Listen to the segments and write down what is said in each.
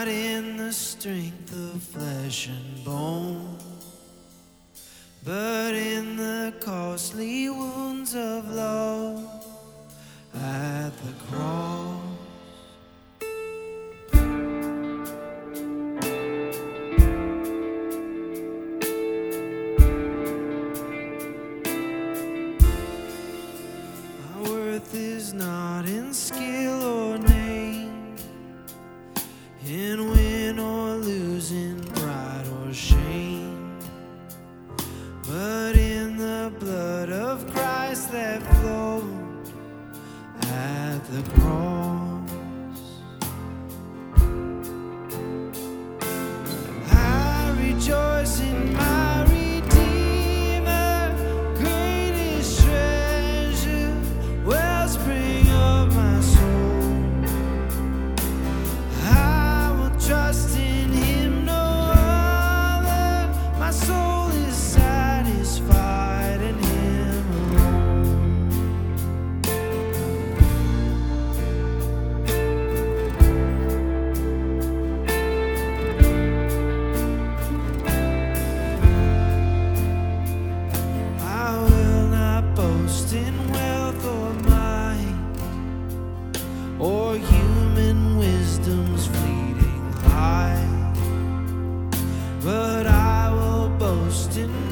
not in the strength of flesh and bone, but in the costly wounds of love that flowed at the cross. Boast in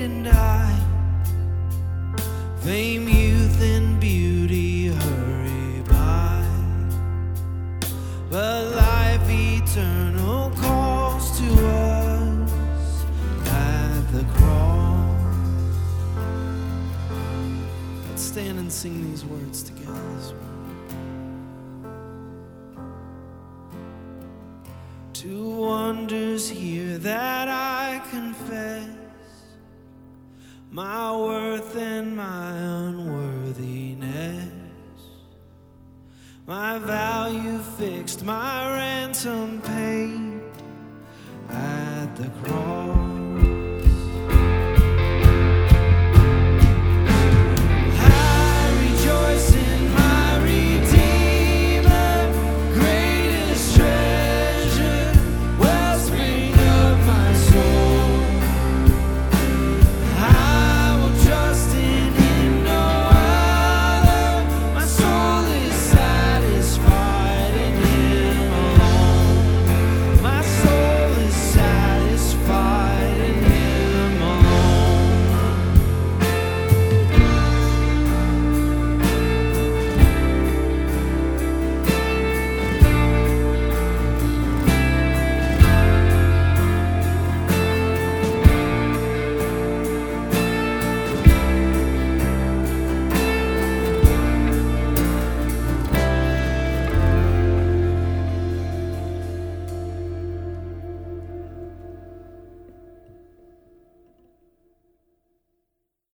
and die. Fame, youth, and beauty hurry by. But life eternal calls to us at the cross. Let's stand and sing these words together this morning. Two wonders here that I confess my worth and my unworthiness, my value fixed, my ransom paid at the cross.